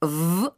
в